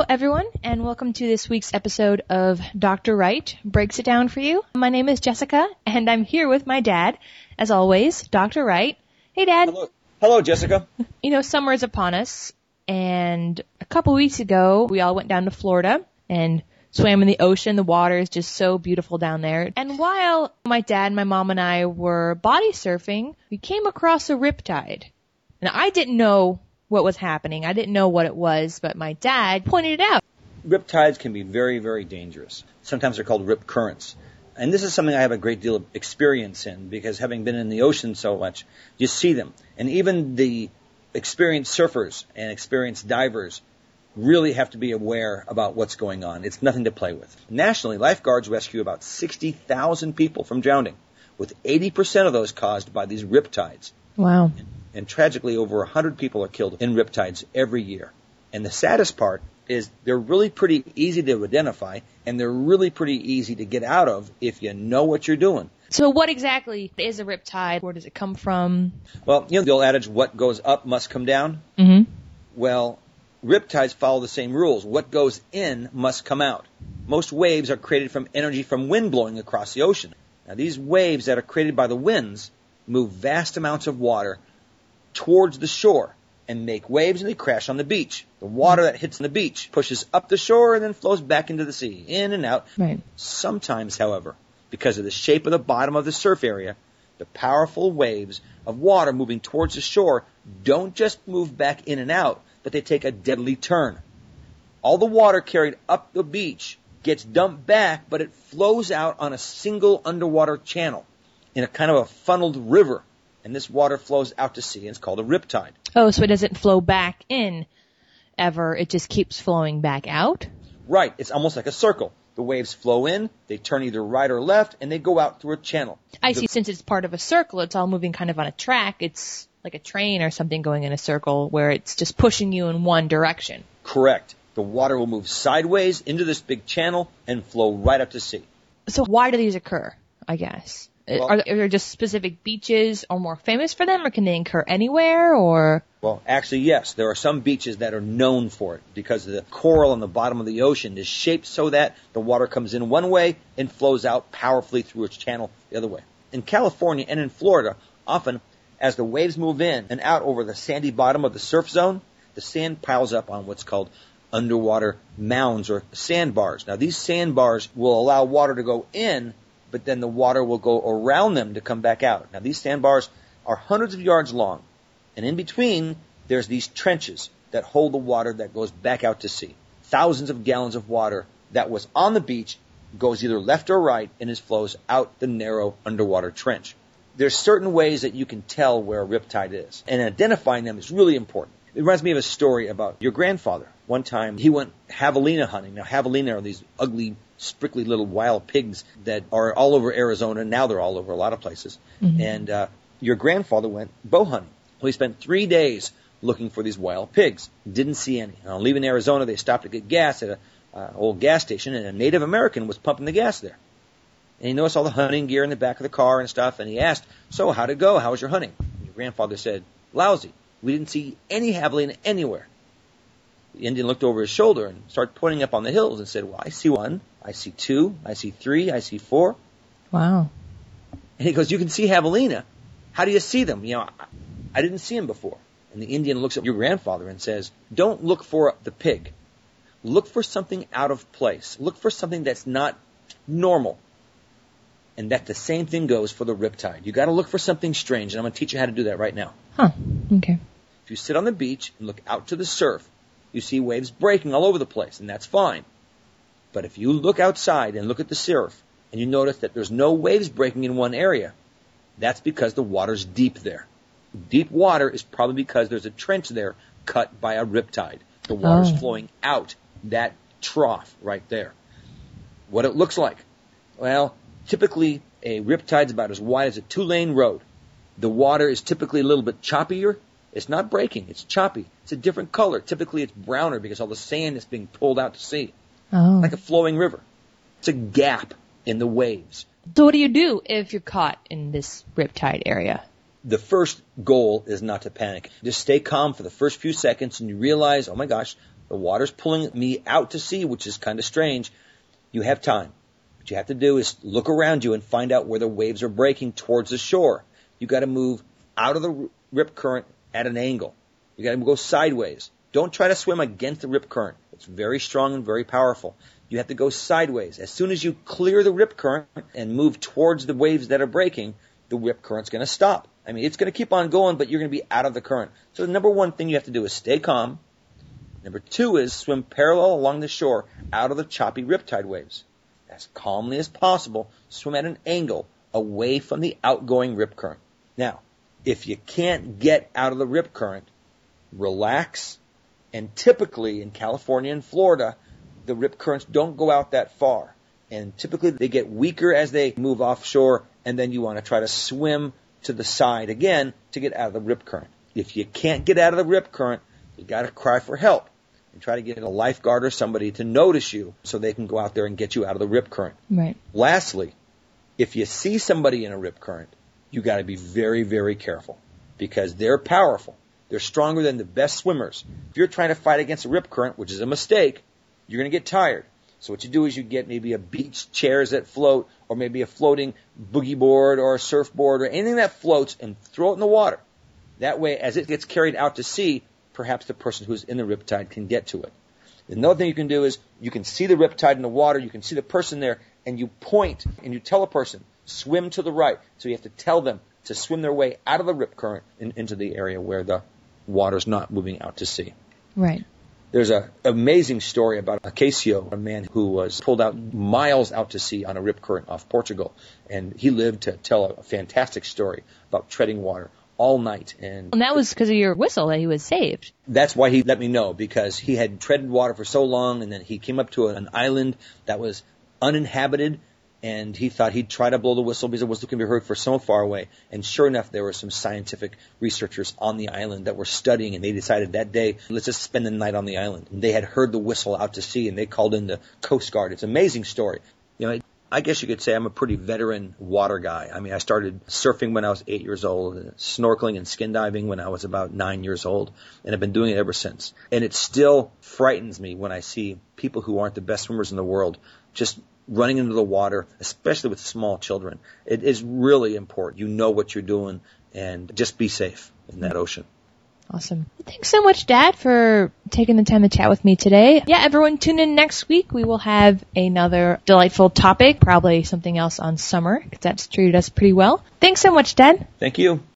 Hello, everyone, and welcome to this week's episode of Dr. Wright Breaks It Down for You. My name is Jessica, and I'm here with my dad, as always, Dr. Wright. Hey, Dad. Hello, hello, Jessica. You know, summer is upon us, and a couple weeks ago, we all went down to Florida and swam in the ocean. The water is just so beautiful down there. And while my dad, my mom, and I were body surfing, we came across a riptide. And I didn't know what was happening. I didn't know what it was, but my dad pointed it out. Rip tides can be very, very dangerous. Sometimes they're called rip currents. And this is something I have a great deal of experience in because having been in the ocean so much, you see them. And even the experienced surfers and experienced divers really have to be aware about what's going on. It's nothing to play with. Nationally, lifeguards rescue about 60,000 people from drowning, with 80% of those caused by these rip tides. Wow. And tragically, over 100 people are killed in rip tides every year. And the saddest part is they're really pretty easy to identify and they're really pretty easy to get out of if you know what you're doing. So what exactly is a riptide? Where does it come from? Well, you know the old adage, what goes up must come down? Mm-hmm. Well, riptides follow the same rules. What goes in must come out. Most waves are created from energy from wind blowing across the ocean. Now, these waves that are created by the winds move vast amounts of water towards the shore and make waves and they crash on the beach. The water that hits on the beach pushes up the shore and then flows back into the sea, in and out. Right. Sometimes, however, because of the shape of the bottom of the surf area, the powerful waves of water moving towards the shore don't just move back in and out, but they take a deadly turn. All the water carried up the beach gets dumped back, but it flows out on a single underwater channel in a kind of a funneled river. And this water flows out to sea and it's called a riptide. Oh, so it doesn't flow back in ever. It just keeps flowing back out? Right. It's almost like a circle. The waves flow in, they turn either right or left, and they go out through a channel. I see. Since it's part of a circle, it's all moving kind of on a track. It's like a train or something going in a circle where it's just pushing you in one direction. Correct. The water will move sideways into this big channel and flow right up to sea. So why do these occur? I guess. Well- are, there, are there just specific beaches or more famous for them, or can they occur anywhere? Or Well, actually, yes. There are some beaches that are known for it because the coral on the bottom of the ocean is shaped so that the water comes in one way and flows out powerfully through its channel the other way. In California and in Florida, often as the waves move in and out over the sandy bottom of the surf zone, the sand piles up on what's called underwater mounds or sandbars. Now, these sandbars will allow water to go in, but then the water will go around them to come back out. Now, these sandbars are hundreds of yards long, and in between, there's these trenches that hold the water that goes back out to sea. Thousands of gallons of water that was on the beach goes either left or right and it flows out the narrow underwater trench. There's certain ways that you can tell where a riptide is, and identifying them is really important. It reminds me of a story about your grandfather. One time he went javelina hunting. Now javelina are these ugly, sprickly little wild pigs that are all over Arizona. Now they're all over a lot of places. And uh, your grandfather went bow hunting. Well, he spent three days looking for these wild pigs. Didn't see any. On leaving Arizona, they stopped to get gas at a uh, old gas station, and a Native American was pumping the gas there. And he noticed all the hunting gear in the back of the car and stuff, and he asked, "So how'd it go? How was your hunting?" And your grandfather said, "Lousy. We didn't see any javelina anywhere." The Indian looked over his shoulder and started pointing up on the hills and said, "Well, I see one. I see two. I see three. I see four. wow, And he goes, "You can see javelina. How do you see them? You know, I, didn't see them before." And the Indian looks at your grandfather and says, "Don't look for the pig. Look for something out of place. Look for something that's not normal." And that the same thing goes for the riptide. You got to look for something strange, and I'm going to teach you how to do that right now. huh? Okay. If you sit on the beach and look out to the surf, you see waves breaking all over the place, and that's fine. But if you look outside and look at the surf, and you notice that there's no waves breaking in one area, that's because the water's deep there. Deep water is probably because there's a trench there cut by a riptide. The water's Oh. flowing out that trough right there. What it looks like? Well, typically a riptide's about as wide as a two-lane road. The water is typically a little bit choppier. It's not breaking. It's choppy. It's a different color. Typically it's browner because all the sand is being pulled out to sea. Oh. Like a flowing river. It's a gap in the waves. so what do you do if you're caught in this riptide area? The first goal is not to panic. Just stay calm for the first few seconds and you realize, oh my gosh, The water's pulling me out to sea, which is kind of strange. You have time. What you have to do is look around you and find out where the waves are breaking towards the shore. You got to move out of the rip current at an angle. You got to go sideways. Don't try to swim against the rip current. It's very strong and very powerful. You have to go sideways. As soon as you clear the rip current and move towards the waves that are breaking, the rip current's going to stop. I mean, it's going to keep on going, but you're going to be out of the current. So the number one thing you have to do is stay calm. Number two is swim parallel along the shore out of the choppy riptide waves. As calmly as possible, swim at an angle away from the outgoing rip current. Now, if you can't get out of the rip current, relax. And typically in California and Florida, the rip currents don't go out that far. And typically they get weaker as they move offshore, and then you want to try to swim to the side again to get out of the rip current. If you can't get out of the rip current, you got to cry for help and try to get a lifeguard or somebody to notice you so they can go out there and get you out of the rip current. Right. Lastly, if you see somebody in a rip current, you got to be very, very careful because they're powerful. They're stronger than the best swimmers. If you're trying to fight against a rip current, which is a mistake, you're going to get tired. So what you do is you get maybe a beach chairs that float or maybe a floating boogie board or a surfboard or anything that floats and throw it in the water. That way, as it gets carried out to sea, perhaps the person who's in the riptide can get to it. Another thing you can do is you can see the riptide in the water, you can see the person there, and you point and you tell a person, swim to the right. So you have to tell them to swim their way out of the rip current and into the area where the water's not moving out to sea. Right. There's an amazing story about Acacio, a man who was pulled out miles out to sea on a rip current off Portugal. And he lived to tell a fantastic story about treading water all night. And, And that was because of your whistle that he was saved. that's why he let me know because he had treaded water for so long and then he came up to an island that was uninhabited and he thought he'd try to blow the whistle because the whistle can be heard for so far away. And sure enough, there were some scientific researchers on the island that were studying, and they decided that day, let's just spend the night on the island. And they had heard the whistle out to sea, and they called in the Coast Guard. It's an amazing story. You know, I guess you could say I'm a pretty veteran water guy. I mean, I started surfing when I was eight years old, snorkeling and skin diving when I was about nine years old, and I've been doing it ever since. And it still frightens me when I see people who aren't the best swimmers in the world just running into the water, especially with small children. It is really important. You know what you're doing and just be safe in that ocean. Awesome. Thanks so much, Dad, for taking the time to chat with me today. Yeah, everyone tune in next week. We will have another delightful topic, probably something else on summer, because that's treated us pretty well. Thanks so much, Dad. Thank you.